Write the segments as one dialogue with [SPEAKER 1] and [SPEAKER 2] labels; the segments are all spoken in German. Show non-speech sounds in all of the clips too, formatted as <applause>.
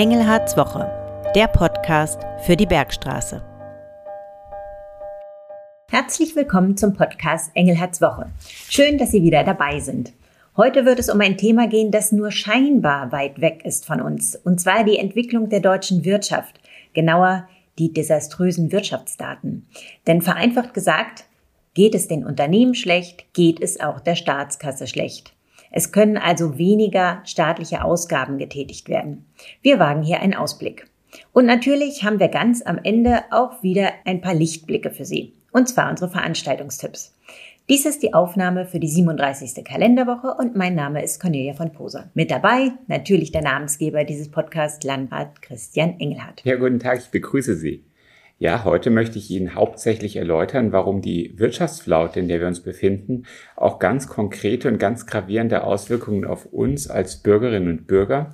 [SPEAKER 1] Engelhards Woche, der Podcast für die Bergstraße.
[SPEAKER 2] Herzlich willkommen zum Podcast Engelhards Woche. Schön, dass Sie wieder dabei sind. Heute wird es um ein Thema gehen, das nur scheinbar weit weg ist von uns, und zwar die Entwicklung der deutschen Wirtschaft, genauer die desaströsen Wirtschaftsdaten. Denn vereinfacht gesagt, geht es den Unternehmen schlecht, geht es auch der Staatskasse schlecht. Es können also weniger staatliche Ausgaben getätigt werden. Wir wagen hier einen Ausblick. Und natürlich haben wir ganz am Ende auch wieder ein paar Lichtblicke für Sie. Und zwar unsere Veranstaltungstipps. Dies ist die Aufnahme für die 37. Kalenderwoche und mein Name ist Cornelia von Poser. Mit dabei natürlich der Namensgeber dieses Podcasts, Landrat Christian Engelhardt.
[SPEAKER 3] Ja, guten Tag, ich begrüße Sie. Ja, heute möchte ich Ihnen hauptsächlich erläutern, warum die Wirtschaftsflaute, in der wir uns befinden, auch ganz konkrete und ganz gravierende Auswirkungen auf uns als Bürgerinnen und Bürger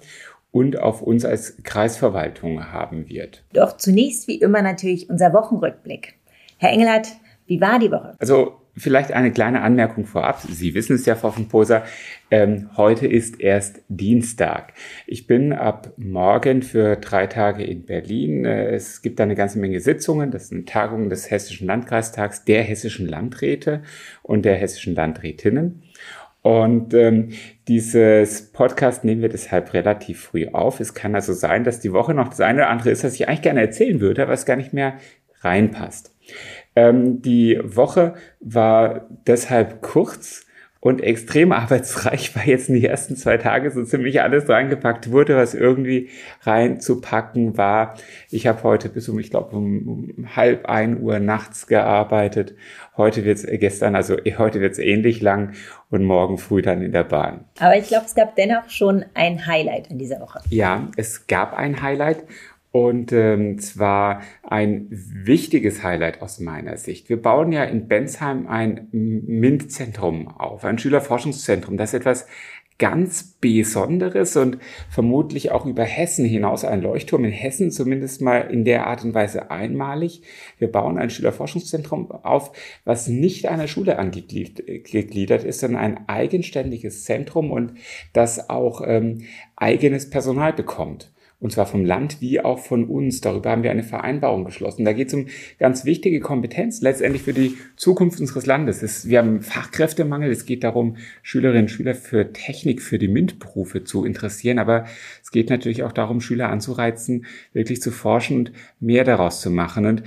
[SPEAKER 3] und auf uns als Kreisverwaltung haben wird.
[SPEAKER 2] Doch zunächst wie immer natürlich unser Wochenrückblick. Herr Engelhardt, wie war die Woche?
[SPEAKER 3] Also Vielleicht eine kleine Anmerkung vorab. Sie wissen es ja, Frau von Poser. Ähm, heute ist erst Dienstag. Ich bin ab morgen für drei Tage in Berlin. Äh, es gibt da eine ganze Menge Sitzungen. Das sind Tagungen des Hessischen Landkreistags, der hessischen Landräte und der hessischen Landrätinnen. Und ähm, dieses Podcast nehmen wir deshalb relativ früh auf. Es kann also sein, dass die Woche noch das eine oder andere ist, was ich eigentlich gerne erzählen würde, aber es gar nicht mehr reinpasst. Ähm, die Woche war deshalb kurz und extrem <laughs> arbeitsreich, weil jetzt in die ersten zwei Tage so ziemlich alles reingepackt wurde, was irgendwie reinzupacken war. Ich habe heute bis um, ich glaube, um, um halb ein Uhr nachts gearbeitet. Heute wird's äh, gestern, also äh, heute wird's ähnlich lang und morgen früh dann in der Bahn.
[SPEAKER 2] Aber ich glaube, es gab dennoch schon ein Highlight in dieser Woche.
[SPEAKER 3] Ja, es gab ein Highlight und ähm, zwar ein wichtiges Highlight aus meiner Sicht. Wir bauen ja in Bensheim ein MINT-Zentrum auf, ein Schülerforschungszentrum. Das ist etwas ganz Besonderes und vermutlich auch über Hessen hinaus ein Leuchtturm in Hessen, zumindest mal in der Art und Weise einmalig. Wir bauen ein Schülerforschungszentrum auf, was nicht einer Schule angegliedert ist, sondern ein eigenständiges Zentrum und das auch ähm, eigenes Personal bekommt und zwar vom Land wie auch von uns. Darüber haben wir eine Vereinbarung geschlossen. Da geht es um ganz wichtige Kompetenz letztendlich für die Zukunft unseres Landes. Es, wir haben Fachkräftemangel. Es geht darum, Schülerinnen und Schüler für Technik, für die MINT-Berufe zu interessieren. Aber es geht natürlich auch darum, Schüler anzureizen, wirklich zu forschen und mehr daraus zu machen. Und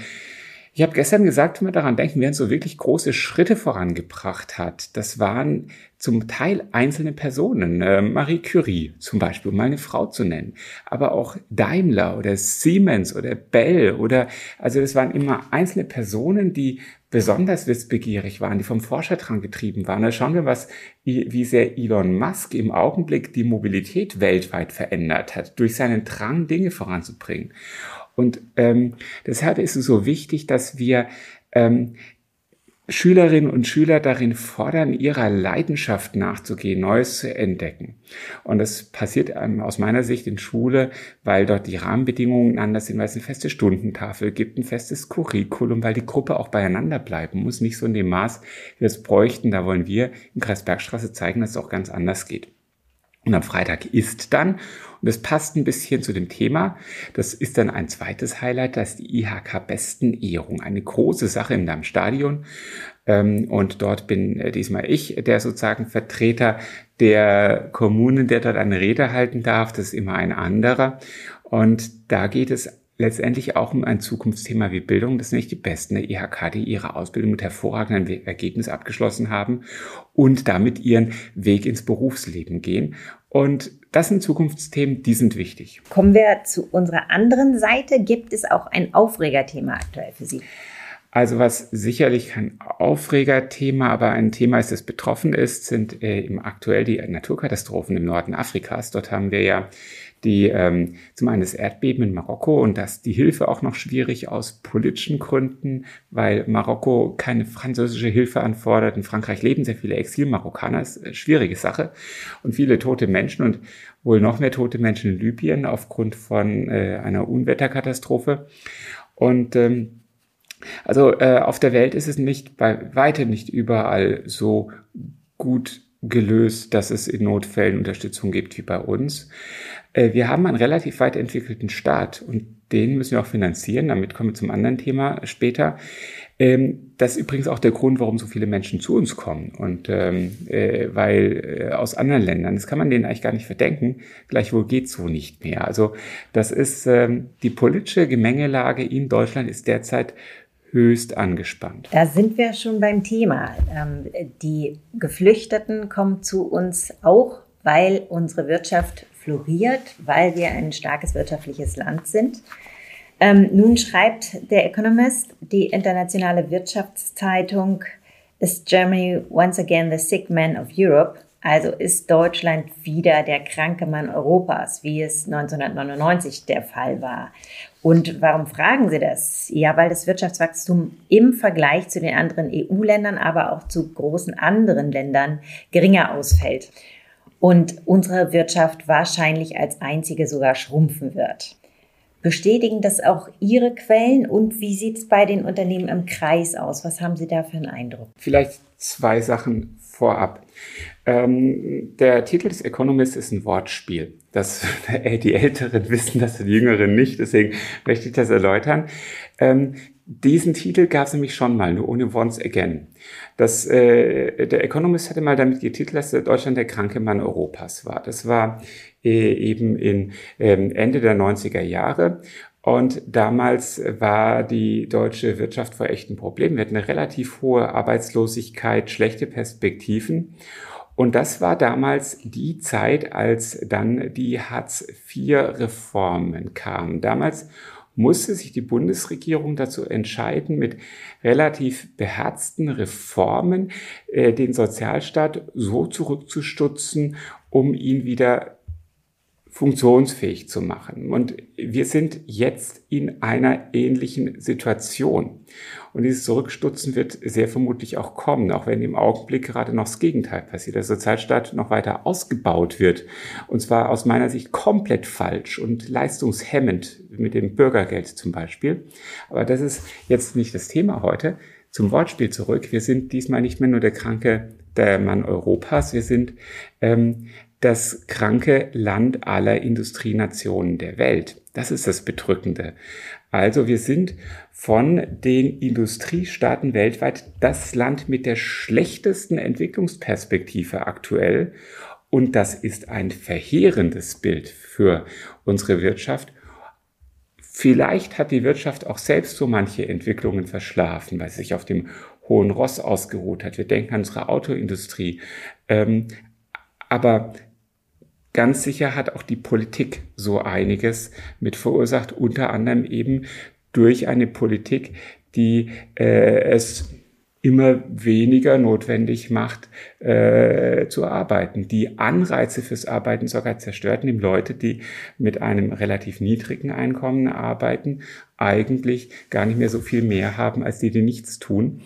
[SPEAKER 3] ich habe gestern gesagt, wenn wir daran denken, wer uns so wirklich große Schritte vorangebracht hat, das waren zum Teil einzelne Personen, äh, Marie Curie zum Beispiel, um mal eine Frau zu nennen, aber auch Daimler oder Siemens oder Bell oder, also es waren immer einzelne Personen, die besonders wissbegierig waren, die vom Forscher dran getrieben waren. Da schauen wir, was, wie sehr Elon Musk im Augenblick die Mobilität weltweit verändert hat, durch seinen Drang, Dinge voranzubringen. Und ähm, deshalb ist es so wichtig, dass wir ähm, Schülerinnen und Schüler darin fordern, ihrer Leidenschaft nachzugehen, Neues zu entdecken. Und das passiert ähm, aus meiner Sicht in Schule, weil dort die Rahmenbedingungen anders sind, weil es eine feste Stundentafel gibt, ein festes Curriculum, weil die Gruppe auch beieinander bleiben muss, nicht so in dem Maß, wie wir es bräuchten. Da wollen wir in Kreisbergstraße zeigen, dass es auch ganz anders geht. Und am Freitag ist dann, und das passt ein bisschen zu dem Thema, das ist dann ein zweites Highlight, das ist die IHK Bestenehrung. Eine große Sache im Darmstadion. Ähm, und dort bin äh, diesmal ich der sozusagen Vertreter der Kommunen, der dort eine Rede halten darf. Das ist immer ein anderer. Und da geht es letztendlich auch um ein Zukunftsthema wie Bildung. Das sind nicht die Besten der IHK, die ihre Ausbildung mit hervorragendem Ergebnis abgeschlossen haben und damit ihren Weg ins Berufsleben gehen. Und das sind Zukunftsthemen, die sind wichtig.
[SPEAKER 2] Kommen wir zu unserer anderen Seite. Gibt es auch ein Aufregerthema aktuell für Sie?
[SPEAKER 3] Also was sicherlich kein Aufregerthema, aber ein Thema ist, das betroffen ist, sind äh, im aktuell die Naturkatastrophen im Norden Afrikas. Dort haben wir ja die ähm, zum einen das Erdbeben in Marokko und dass die Hilfe auch noch schwierig aus politischen Gründen, weil Marokko keine französische Hilfe anfordert. In Frankreich leben sehr viele Exil-Marokkaner, ist eine schwierige Sache und viele tote Menschen und wohl noch mehr tote Menschen in Libyen aufgrund von äh, einer Unwetterkatastrophe. Und ähm, also äh, auf der Welt ist es nicht bei weitem nicht überall so gut gelöst, dass es in Notfällen Unterstützung gibt wie bei uns. Äh, wir haben einen relativ weit entwickelten Staat und den müssen wir auch finanzieren. Damit kommen wir zum anderen Thema später. Ähm, das ist übrigens auch der Grund, warum so viele Menschen zu uns kommen. Und ähm, äh, weil äh, aus anderen Ländern, das kann man denen eigentlich gar nicht verdenken, gleichwohl geht so nicht mehr. Also das ist ähm, die politische Gemengelage in Deutschland ist derzeit höchst angespannt.
[SPEAKER 2] Da sind wir schon beim Thema. Ähm, die Geflüchteten kommen zu uns auch, weil unsere Wirtschaft floriert, weil wir ein starkes wirtschaftliches Land sind. Ähm, nun schreibt der Economist, die internationale Wirtschaftszeitung, Is Germany once again the sick man of Europe? Also ist Deutschland wieder der kranke Mann Europas, wie es 1999 der Fall war. Und warum fragen Sie das? Ja, weil das Wirtschaftswachstum im Vergleich zu den anderen EU-Ländern, aber auch zu großen anderen Ländern geringer ausfällt. Und unsere Wirtschaft wahrscheinlich als einzige sogar schrumpfen wird. Bestätigen das auch Ihre Quellen und wie sieht es bei den Unternehmen im Kreis aus? Was haben Sie da für einen Eindruck?
[SPEAKER 3] Vielleicht zwei Sachen vorab. Ähm, der Titel des Economist ist ein Wortspiel. Das, <laughs> die Älteren wissen das, die Jüngeren nicht, deswegen möchte ich das erläutern. Ähm, diesen Titel gab es nämlich schon mal, nur ohne Once Again. Das, äh, der Economist hatte mal damit getitelt, dass Deutschland der kranke Mann Europas war. Das war äh, eben in ähm, Ende der 90er Jahre. Und damals war die deutsche Wirtschaft vor echten Problemen. Wir hatten eine relativ hohe Arbeitslosigkeit, schlechte Perspektiven. Und das war damals die Zeit, als dann die Hartz-IV-Reformen kamen. Damals musste sich die Bundesregierung dazu entscheiden, mit relativ beherzten Reformen äh, den Sozialstaat so zurückzustutzen, um ihn wieder funktionsfähig zu machen. Und wir sind jetzt in einer ähnlichen Situation. Und dieses Zurückstutzen wird sehr vermutlich auch kommen, auch wenn im Augenblick gerade noch das Gegenteil passiert. Der Sozialstaat noch weiter ausgebaut wird. Und zwar aus meiner Sicht komplett falsch und leistungshemmend mit dem Bürgergeld zum Beispiel. Aber das ist jetzt nicht das Thema heute. Zum Wortspiel zurück. Wir sind diesmal nicht mehr nur der kranke der Mann Europas. Wir sind ähm, das kranke Land aller Industrienationen der Welt. Das ist das Bedrückende. Also wir sind von den Industriestaaten weltweit das Land mit der schlechtesten Entwicklungsperspektive aktuell. Und das ist ein verheerendes Bild für unsere Wirtschaft. Vielleicht hat die Wirtschaft auch selbst so manche Entwicklungen verschlafen, weil sie sich auf dem hohen Ross ausgeruht hat. Wir denken an unsere Autoindustrie. Ähm, aber Ganz sicher hat auch die Politik so einiges mit verursacht, unter anderem eben durch eine Politik, die äh, es immer weniger notwendig macht, äh, zu arbeiten. Die Anreize fürs Arbeiten sogar zerstört, indem Leute, die mit einem relativ niedrigen Einkommen arbeiten, eigentlich gar nicht mehr so viel mehr haben, als die, die nichts tun.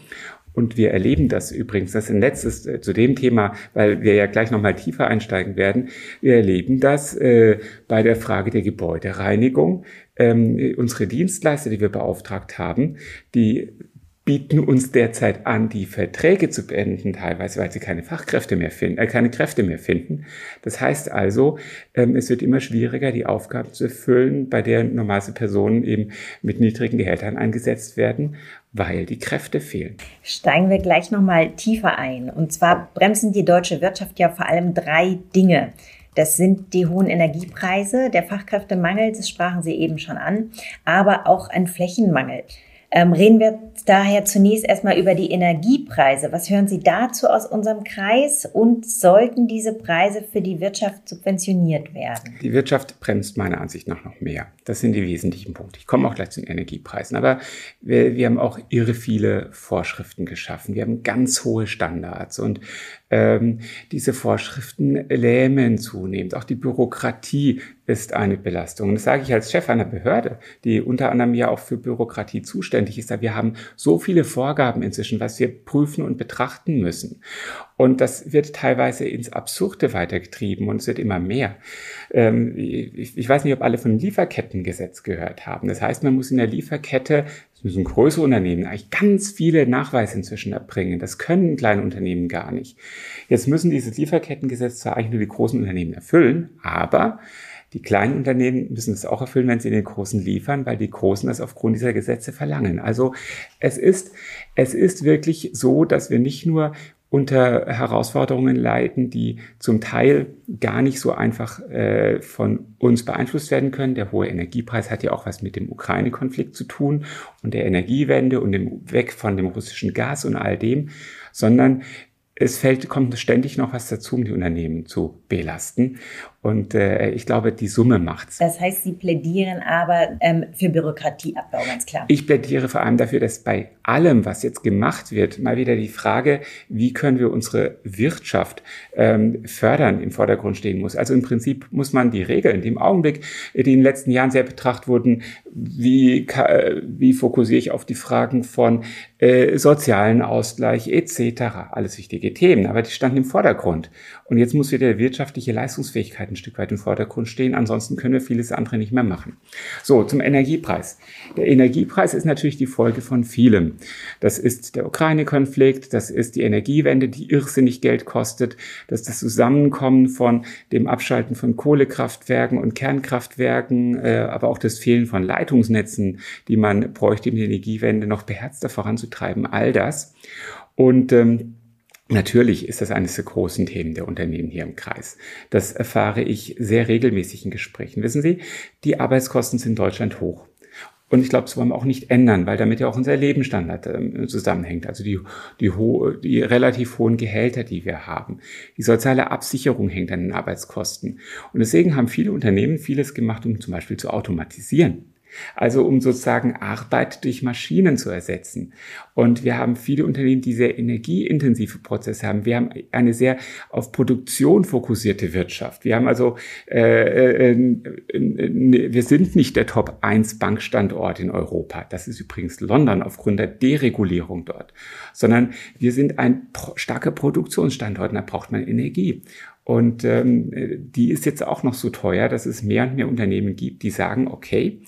[SPEAKER 3] Und wir erleben das übrigens, das ist ein letztes äh, zu dem Thema, weil wir ja gleich nochmal tiefer einsteigen werden. Wir erleben das äh, bei der Frage der Gebäudereinigung. Ähm, unsere Dienstleister, die wir beauftragt haben, die bieten uns derzeit an, die Verträge zu beenden, teilweise, weil sie keine Fachkräfte mehr finden, äh, keine Kräfte mehr finden. Das heißt also, ähm, es wird immer schwieriger, die Aufgaben zu erfüllen, bei der normalerweise Personen eben mit niedrigen Gehältern eingesetzt werden, weil die Kräfte fehlen.
[SPEAKER 2] Steigen wir gleich nochmal tiefer ein. Und zwar bremsen die deutsche Wirtschaft ja vor allem drei Dinge. Das sind die hohen Energiepreise, der Fachkräftemangel, das sprachen Sie eben schon an, aber auch ein Flächenmangel. Ähm, reden wir daher zunächst erstmal über die Energiepreise. Was hören Sie dazu aus unserem Kreis und sollten diese Preise für die Wirtschaft subventioniert werden?
[SPEAKER 3] Die Wirtschaft bremst meiner Ansicht nach noch mehr. Das sind die wesentlichen Punkte. Ich komme auch gleich zu den Energiepreisen. Aber wir, wir haben auch irre viele Vorschriften geschaffen. Wir haben ganz hohe Standards und ähm, diese Vorschriften lähmen zunehmend. Auch die Bürokratie ist eine Belastung. Und das sage ich als Chef einer Behörde, die unter anderem ja auch für Bürokratie zuständig ist. Wir haben so viele Vorgaben inzwischen, was wir prüfen und betrachten müssen. Und das wird teilweise ins Absurde weitergetrieben und es wird immer mehr. Ähm, ich weiß nicht, ob alle von Lieferkettengesetz gehört haben. Das heißt, man muss in der Lieferkette müssen größere Unternehmen eigentlich ganz viele Nachweise inzwischen erbringen. Das können kleine Unternehmen gar nicht. Jetzt müssen dieses Lieferkettengesetz zwar eigentlich nur die großen Unternehmen erfüllen, aber die kleinen Unternehmen müssen es auch erfüllen, wenn sie den Großen liefern, weil die Großen das aufgrund dieser Gesetze verlangen. Also es ist, es ist wirklich so, dass wir nicht nur unter Herausforderungen leiden, die zum Teil gar nicht so einfach äh, von uns beeinflusst werden können. Der hohe Energiepreis hat ja auch was mit dem Ukraine-Konflikt zu tun und der Energiewende und dem Weg von dem russischen Gas und all dem, sondern es fällt, kommt ständig noch was dazu, um die Unternehmen zu belasten. Und äh, ich glaube, die Summe macht's.
[SPEAKER 2] Das heißt, Sie plädieren aber ähm, für Bürokratieabbau, ganz klar.
[SPEAKER 3] Ich plädiere vor allem dafür, dass bei allem, was jetzt gemacht wird, mal wieder die Frage, wie können wir unsere Wirtschaft ähm, fördern, im Vordergrund stehen muss. Also im Prinzip muss man die Regeln, die im Augenblick, die in den letzten Jahren sehr betrachtet wurden, wie, wie fokussiere ich auf die Fragen von äh, sozialen Ausgleich etc. Alles wichtige Themen, aber die standen im Vordergrund. Und jetzt muss wieder wirtschaftliche Leistungsfähigkeit ein Stück weit im Vordergrund stehen. Ansonsten können wir vieles andere nicht mehr machen. So, zum Energiepreis. Der Energiepreis ist natürlich die Folge von vielem. Das ist der Ukraine-Konflikt, das ist die Energiewende, die irrsinnig Geld kostet, das ist das Zusammenkommen von dem Abschalten von Kohlekraftwerken und Kernkraftwerken, äh, aber auch das Fehlen von Leitungsnetzen, die man bräuchte, um die Energiewende noch beherzter voranzutreiben. All das. Und ähm, Natürlich ist das eines der großen Themen der Unternehmen hier im Kreis. Das erfahre ich sehr regelmäßig in Gesprächen. Wissen Sie, die Arbeitskosten sind in Deutschland hoch. Und ich glaube, das wollen wir auch nicht ändern, weil damit ja auch unser Lebensstandard äh, zusammenhängt. Also die, die, die relativ hohen Gehälter, die wir haben. Die soziale Absicherung hängt an den Arbeitskosten. Und deswegen haben viele Unternehmen vieles gemacht, um zum Beispiel zu automatisieren. Also um sozusagen Arbeit durch Maschinen zu ersetzen. Und wir haben viele Unternehmen, die sehr energieintensive Prozesse haben. Wir haben eine sehr auf Produktion fokussierte Wirtschaft. Wir haben also, äh, äh, wir sind nicht der Top 1 Bankstandort in Europa. Das ist übrigens London aufgrund der Deregulierung dort. Sondern wir sind ein starker Produktionsstandort und da braucht man Energie. Und ähm, die ist jetzt auch noch so teuer, dass es mehr und mehr Unternehmen gibt, die sagen, okay,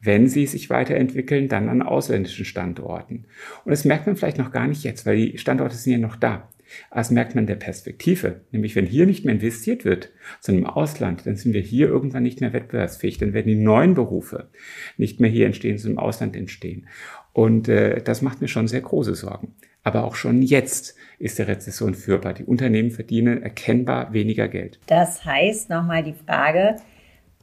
[SPEAKER 3] wenn sie sich weiterentwickeln, dann an ausländischen Standorten. Und das merkt man vielleicht noch gar nicht jetzt, weil die Standorte sind ja noch da. Das merkt man der Perspektive. Nämlich, wenn hier nicht mehr investiert wird, sondern im Ausland, dann sind wir hier irgendwann nicht mehr wettbewerbsfähig. Dann werden die neuen Berufe nicht mehr hier entstehen, sondern im Ausland entstehen. Und äh, das macht mir schon sehr große Sorgen. Aber auch schon jetzt ist der Rezession führbar. Die Unternehmen verdienen erkennbar weniger Geld.
[SPEAKER 2] Das heißt nochmal die Frage,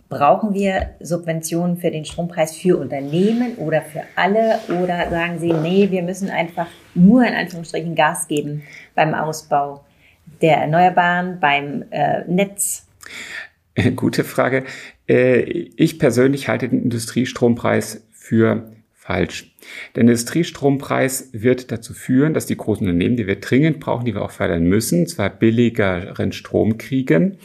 [SPEAKER 2] Brauchen wir Subventionen für den Strompreis für Unternehmen oder für alle? Oder sagen Sie, nee, wir müssen einfach nur in Anführungsstrichen Gas geben beim Ausbau der Erneuerbaren, beim äh, Netz?
[SPEAKER 3] Gute Frage. Äh, ich persönlich halte den Industriestrompreis für falsch. Der Industriestrompreis wird dazu führen, dass die großen Unternehmen, die wir dringend brauchen, die wir auch fördern müssen, zwar billigeren Strom kriegen,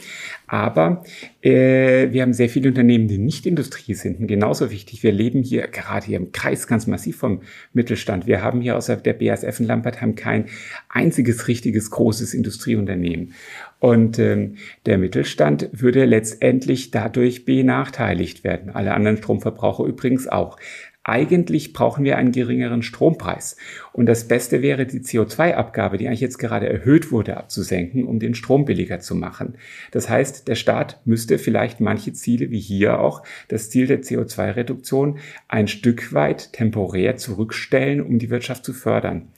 [SPEAKER 3] aber äh, wir haben sehr viele Unternehmen, die nicht Industrie sind. Genauso wichtig, wir leben hier gerade hier im Kreis ganz massiv vom Mittelstand. Wir haben hier außer der BASF in Lampert haben kein einziges richtiges großes Industrieunternehmen. Und ähm, der Mittelstand würde letztendlich dadurch benachteiligt werden. Alle anderen Stromverbraucher übrigens auch. Eigentlich brauchen wir einen geringeren Strompreis. Und das Beste wäre, die CO2-Abgabe, die eigentlich jetzt gerade erhöht wurde, abzusenken, um den Strom billiger zu machen. Das heißt, der Staat müsste vielleicht manche Ziele, wie hier auch, das Ziel der CO2-Reduktion ein Stück weit temporär zurückstellen, um die Wirtschaft zu fördern.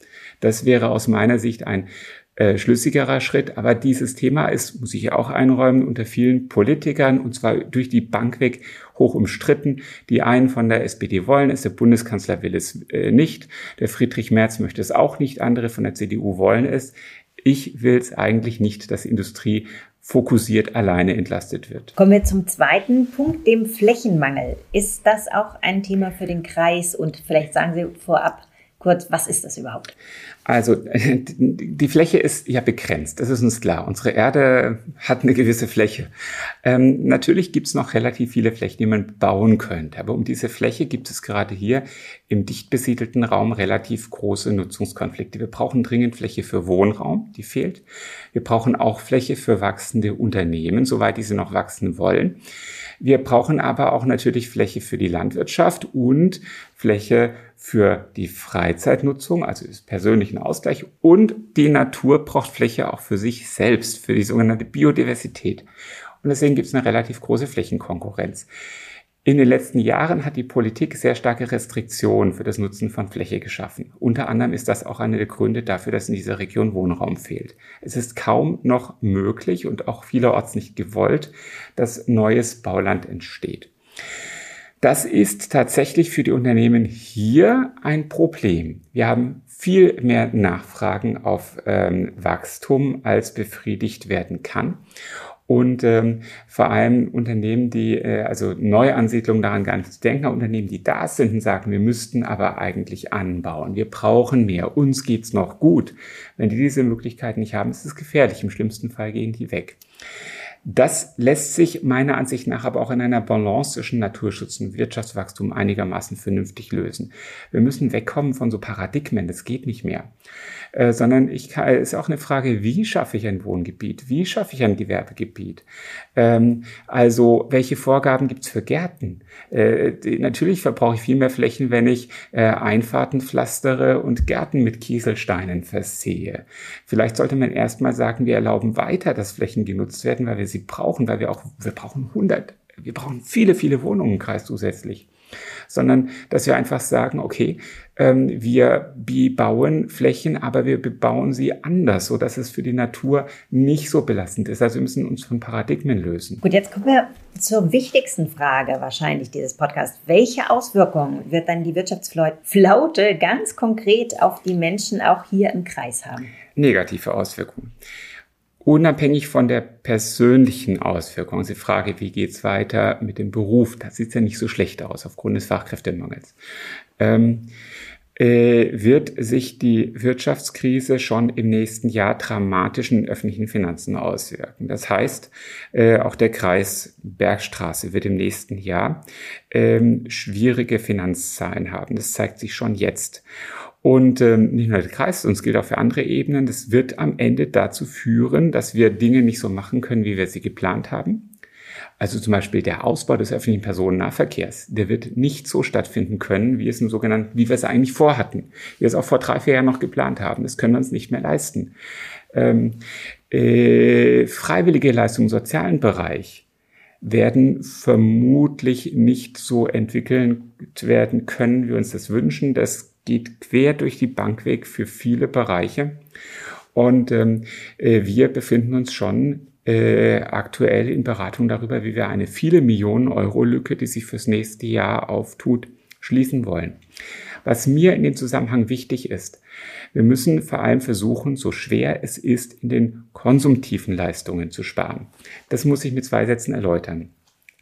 [SPEAKER 3] Das wäre aus meiner Sicht ein äh, schlüssigerer Schritt. Aber dieses Thema ist, muss ich auch einräumen, unter vielen Politikern und zwar durch die Bank weg hoch umstritten. Die einen von der SPD wollen es, der Bundeskanzler will es äh, nicht, der Friedrich Merz möchte es auch nicht, andere von der CDU wollen es. Ich will es eigentlich nicht, dass Industrie fokussiert alleine entlastet wird.
[SPEAKER 2] Kommen wir zum zweiten Punkt, dem Flächenmangel. Ist das auch ein Thema für den Kreis? Und vielleicht sagen Sie vorab, Kurz, was ist das überhaupt?
[SPEAKER 3] Also <laughs> die Fläche ist ja begrenzt, das ist uns klar. Unsere Erde hat eine gewisse Fläche. Ähm, natürlich gibt es noch relativ viele Flächen, die man bauen könnte. Aber um diese Fläche gibt es gerade hier im dicht besiedelten Raum relativ große Nutzungskonflikte. Wir brauchen dringend Fläche für Wohnraum, die fehlt. Wir brauchen auch Fläche für wachsende Unternehmen, soweit diese noch wachsen wollen. Wir brauchen aber auch natürlich Fläche für die Landwirtschaft und Fläche für die Freizeitnutzung, also des persönlichen Ausgleich. Und die Natur braucht Fläche auch für sich selbst, für die sogenannte Biodiversität. Und deswegen gibt es eine relativ große Flächenkonkurrenz. In den letzten Jahren hat die Politik sehr starke Restriktionen für das Nutzen von Fläche geschaffen. Unter anderem ist das auch einer der Gründe dafür, dass in dieser Region Wohnraum fehlt. Es ist kaum noch möglich und auch vielerorts nicht gewollt, dass neues Bauland entsteht. Das ist tatsächlich für die Unternehmen hier ein Problem. Wir haben viel mehr Nachfragen auf ähm, Wachstum, als befriedigt werden kann. Und ähm, vor allem Unternehmen, die, äh, also Neuansiedlungen daran gar nicht denken, Unternehmen, die da sind und sagen, wir müssten aber eigentlich anbauen, wir brauchen mehr, uns geht's noch gut. Wenn die diese Möglichkeit nicht haben, ist es gefährlich. Im schlimmsten Fall gehen die weg. Das lässt sich meiner Ansicht nach aber auch in einer Balance zwischen Naturschutz und Wirtschaftswachstum einigermaßen vernünftig lösen. Wir müssen wegkommen von so Paradigmen, das geht nicht mehr. Äh, sondern ich kann, ist auch eine Frage, wie schaffe ich ein Wohngebiet? Wie schaffe ich ein Gewerbegebiet? Ähm, also welche Vorgaben gibt es für Gärten? Äh, die, natürlich verbrauche ich viel mehr Flächen, wenn ich äh, Einfahrten pflastere und Gärten mit Kieselsteinen versehe. Vielleicht sollte man erstmal sagen, wir erlauben weiter, dass Flächen genutzt werden, weil wir sie brauchen, weil wir auch, wir brauchen 100, wir brauchen viele, viele Wohnungen im Kreis zusätzlich sondern dass wir einfach sagen, okay, ähm, wir bebauen Flächen, aber wir bebauen sie anders, so dass es für die Natur nicht so belastend ist. Also wir müssen uns von Paradigmen lösen.
[SPEAKER 2] Gut, jetzt kommen wir zur wichtigsten Frage wahrscheinlich dieses Podcasts. Welche Auswirkungen wird dann die Wirtschaftsflaute ganz konkret auf die Menschen auch hier im Kreis haben?
[SPEAKER 3] Negative Auswirkungen unabhängig von der persönlichen Auswirkung. Also die Frage, wie geht's weiter mit dem Beruf? Das sieht ja nicht so schlecht aus aufgrund des Fachkräftemangels. Ähm, äh, wird sich die Wirtschaftskrise schon im nächsten Jahr dramatisch in öffentlichen Finanzen auswirken. Das heißt, äh, auch der Kreis Bergstraße wird im nächsten Jahr ähm, schwierige Finanzzahlen haben. Das zeigt sich schon jetzt. Und ähm, nicht nur der Kreis, uns gilt auch für andere Ebenen. Das wird am Ende dazu führen, dass wir Dinge nicht so machen können, wie wir sie geplant haben. Also zum Beispiel der Ausbau des öffentlichen Personennahverkehrs, der wird nicht so stattfinden können, wie es im sogenannten, wie wir es eigentlich vorhatten, wie wir es auch vor drei, vier Jahren noch geplant haben. Das können wir uns nicht mehr leisten. Ähm, äh, freiwillige Leistungen im sozialen Bereich werden vermutlich nicht so entwickelt werden können, wie wir uns das wünschen. Das geht quer durch die Bank weg für viele Bereiche. Und ähm, äh, wir befinden uns schon äh, aktuell in Beratung darüber, wie wir eine viele Millionen Euro Lücke, die sich fürs nächste Jahr auftut, schließen wollen. Was mir in dem Zusammenhang wichtig ist, wir müssen vor allem versuchen, so schwer es ist, in den konsumtiven Leistungen zu sparen. Das muss ich mit zwei Sätzen erläutern.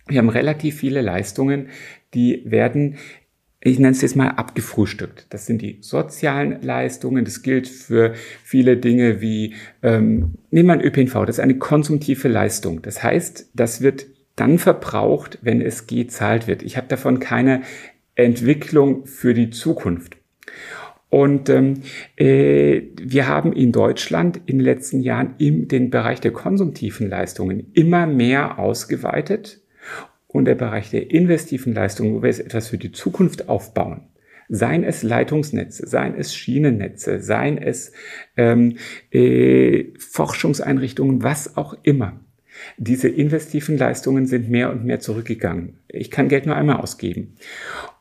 [SPEAKER 3] Wir haben relativ viele Leistungen, die werden ich nenne es jetzt mal abgefrühstückt. Das sind die sozialen Leistungen. Das gilt für viele Dinge wie, ähm, nehmen wir ein ÖPNV, das ist eine konsumtive Leistung. Das heißt, das wird dann verbraucht, wenn es gezahlt wird. Ich habe davon keine Entwicklung für die Zukunft. Und ähm, äh, wir haben in Deutschland in den letzten Jahren im den Bereich der konsumtiven Leistungen immer mehr ausgeweitet und der Bereich der investiven Leistungen, wo wir jetzt etwas für die Zukunft aufbauen, seien es Leitungsnetze, seien es Schienennetze, seien es ähm, äh, Forschungseinrichtungen, was auch immer. Diese investiven Leistungen sind mehr und mehr zurückgegangen. Ich kann Geld nur einmal ausgeben.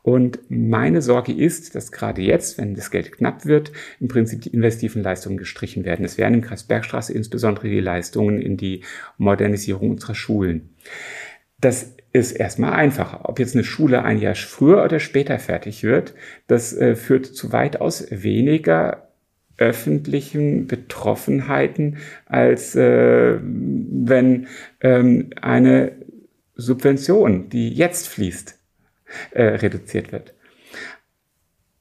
[SPEAKER 3] Und meine Sorge ist, dass gerade jetzt, wenn das Geld knapp wird, im Prinzip die investiven Leistungen gestrichen werden. Es wären im Kreis Bergstraße insbesondere die Leistungen in die Modernisierung unserer Schulen. Das ist erstmal einfacher. Ob jetzt eine Schule ein Jahr früher oder später fertig wird, das äh, führt zu weitaus weniger öffentlichen Betroffenheiten, als äh, wenn ähm, eine Subvention, die jetzt fließt, äh, reduziert wird.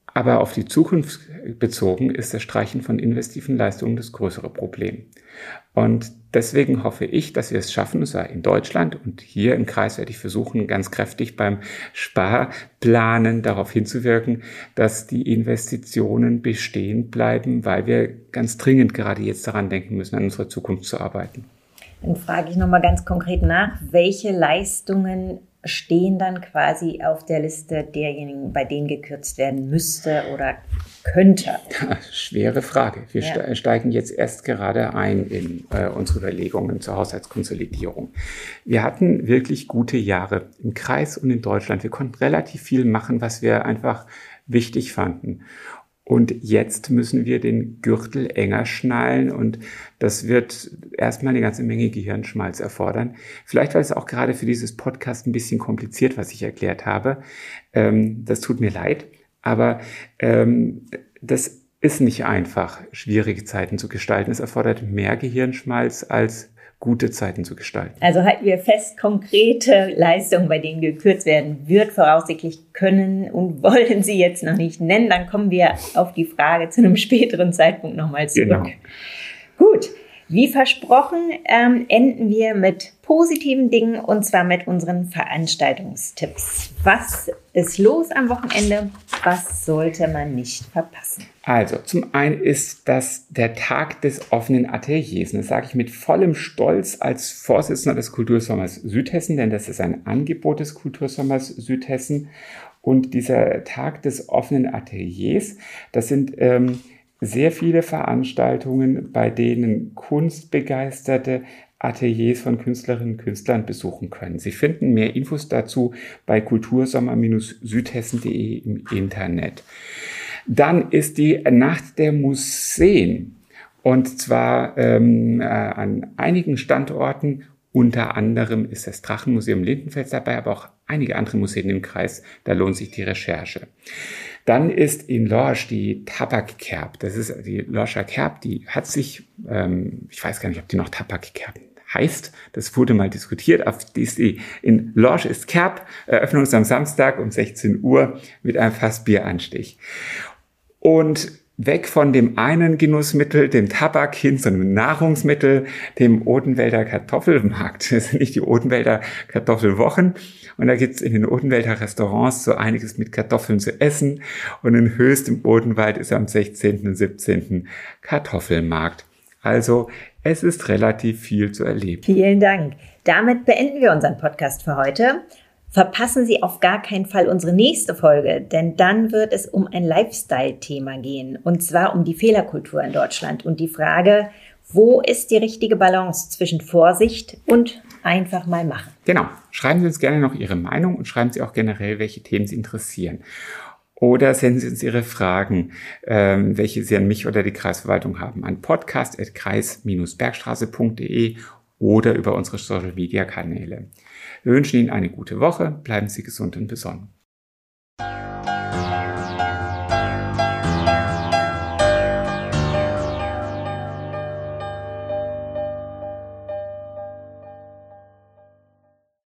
[SPEAKER 3] Aber auf die Zukunft bezogen ist das Streichen von investiven Leistungen das größere Problem. Und deswegen hoffe ich, dass wir es schaffen, zwar in Deutschland und hier im Kreis werde ich versuchen, ganz kräftig beim Sparplanen darauf hinzuwirken, dass die Investitionen bestehen bleiben, weil wir ganz dringend gerade jetzt daran denken müssen, an unsere Zukunft zu arbeiten.
[SPEAKER 2] Dann frage ich nochmal ganz konkret nach, welche Leistungen stehen dann quasi auf der Liste derjenigen, bei denen gekürzt werden müsste oder könnte?
[SPEAKER 3] Schwere Frage. Wir ja. steigen jetzt erst gerade ein in äh, unsere Überlegungen zur Haushaltskonsolidierung. Wir hatten wirklich gute Jahre im Kreis und in Deutschland. Wir konnten relativ viel machen, was wir einfach wichtig fanden. Und jetzt müssen wir den Gürtel enger schnallen und das wird erstmal eine ganze Menge Gehirnschmalz erfordern. Vielleicht war es auch gerade für dieses Podcast ein bisschen kompliziert, was ich erklärt habe. Ähm, das tut mir leid, aber ähm, das ist nicht einfach, schwierige Zeiten zu gestalten. Es erfordert mehr Gehirnschmalz als gute Zeiten zu gestalten.
[SPEAKER 2] Also halten wir fest, konkrete Leistungen, bei denen gekürzt werden wird, voraussichtlich können und <laughs> wollen Sie jetzt noch nicht nennen. Dann kommen wir auf die Frage zu einem späteren Zeitpunkt nochmal zurück. Genau. Gut, wie versprochen, ähm, enden wir mit positiven Dingen und zwar mit unseren Veranstaltungstipps. Was ist los am Wochenende? Was sollte man nicht verpassen?
[SPEAKER 3] Also, zum einen ist das der Tag des offenen Ateliers. Und das sage ich mit vollem Stolz als Vorsitzender des Kultursommers Südhessen, denn das ist ein Angebot des Kultursommers Südhessen. Und dieser Tag des offenen Ateliers, das sind ähm, sehr viele Veranstaltungen, bei denen kunstbegeisterte Ateliers von Künstlerinnen und Künstlern besuchen können. Sie finden mehr Infos dazu bei kultursommer-südhessen.de im Internet. Dann ist die Nacht der Museen und zwar ähm, äh, an einigen Standorten. Unter anderem ist das Drachenmuseum Lindenfels dabei, aber auch einige andere Museen im Kreis. Da lohnt sich die Recherche. Dann ist in Lorsch die Tabakkerb. Das ist die Lorscher Kerb, die hat sich, ähm, ich weiß gar nicht, ob die noch Tabakkerb heißt. Das wurde mal diskutiert. Auf ist die in Lorsch ist Kerb. Eröffnung ist am Samstag um 16 Uhr mit einem Fassbieranstich. Und weg von dem einen Genussmittel, dem Tabak, hin zu einem Nahrungsmittel, dem Odenwälder Kartoffelmarkt. Das sind nicht die Odenwälder Kartoffelwochen. Und da gibt's in den Odenwälder Restaurants so einiges mit Kartoffeln zu essen. Und in Höchst im Odenwald ist am 16. und 17. Kartoffelmarkt. Also es ist relativ viel zu erleben.
[SPEAKER 2] Vielen Dank. Damit beenden wir unseren Podcast für heute. Verpassen Sie auf gar keinen Fall unsere nächste Folge, denn dann wird es um ein Lifestyle-Thema gehen, und zwar um die Fehlerkultur in Deutschland und die Frage, wo ist die richtige Balance zwischen Vorsicht und einfach mal machen?
[SPEAKER 3] Genau. Schreiben Sie uns gerne noch Ihre Meinung und schreiben Sie auch generell, welche Themen Sie interessieren. Oder senden Sie uns Ihre Fragen, ähm, welche Sie an mich oder die Kreisverwaltung haben, an podcast.kreis-bergstraße.de oder über unsere Social-Media-Kanäle. Wir wünschen Ihnen eine gute Woche, bleiben Sie gesund und besonnen.